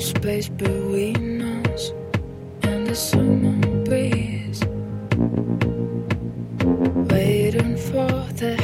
space between us and the summer breeze. Waiting for the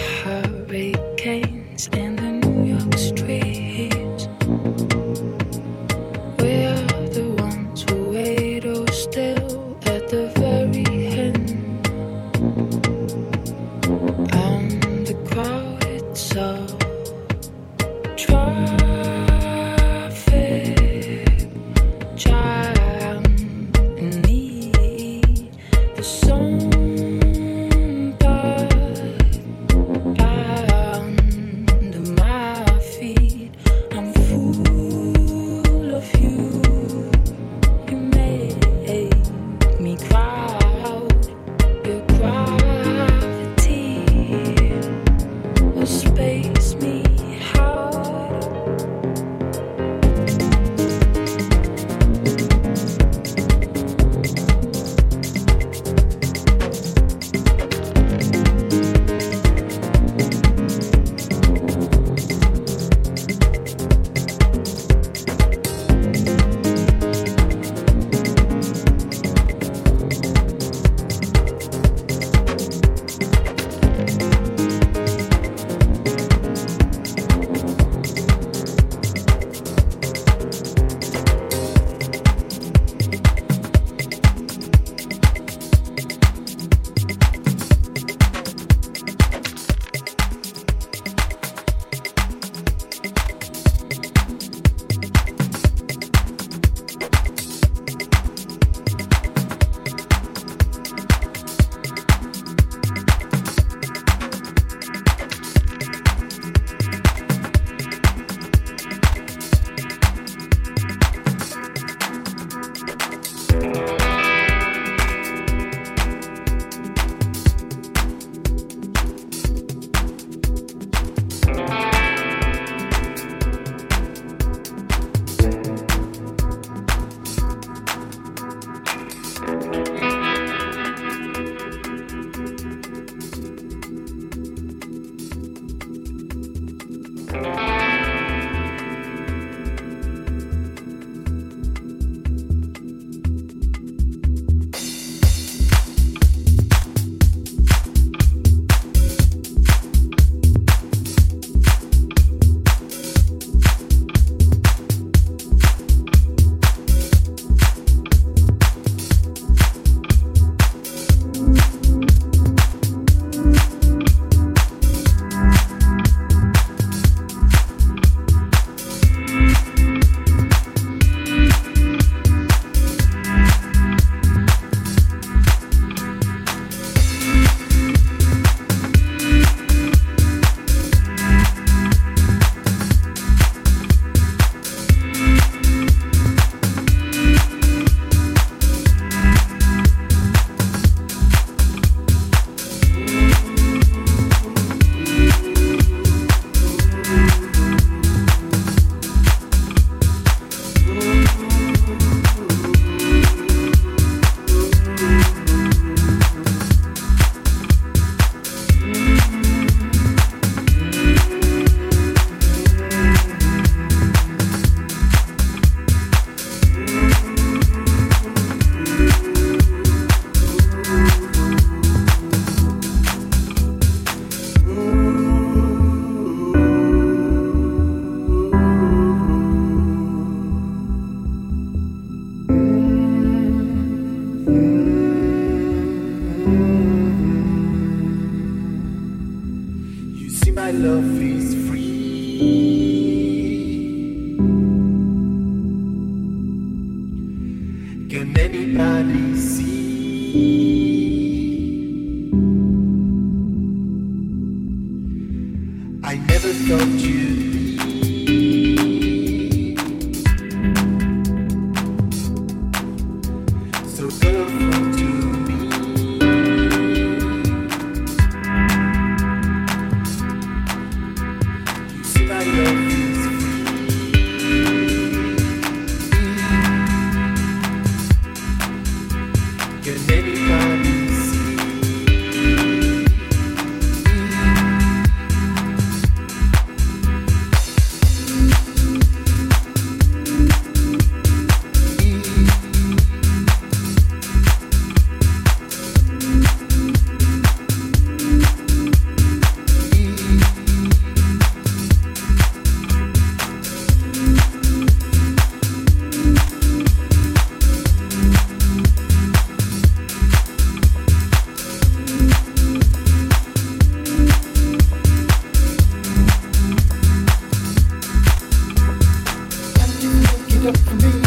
up for me.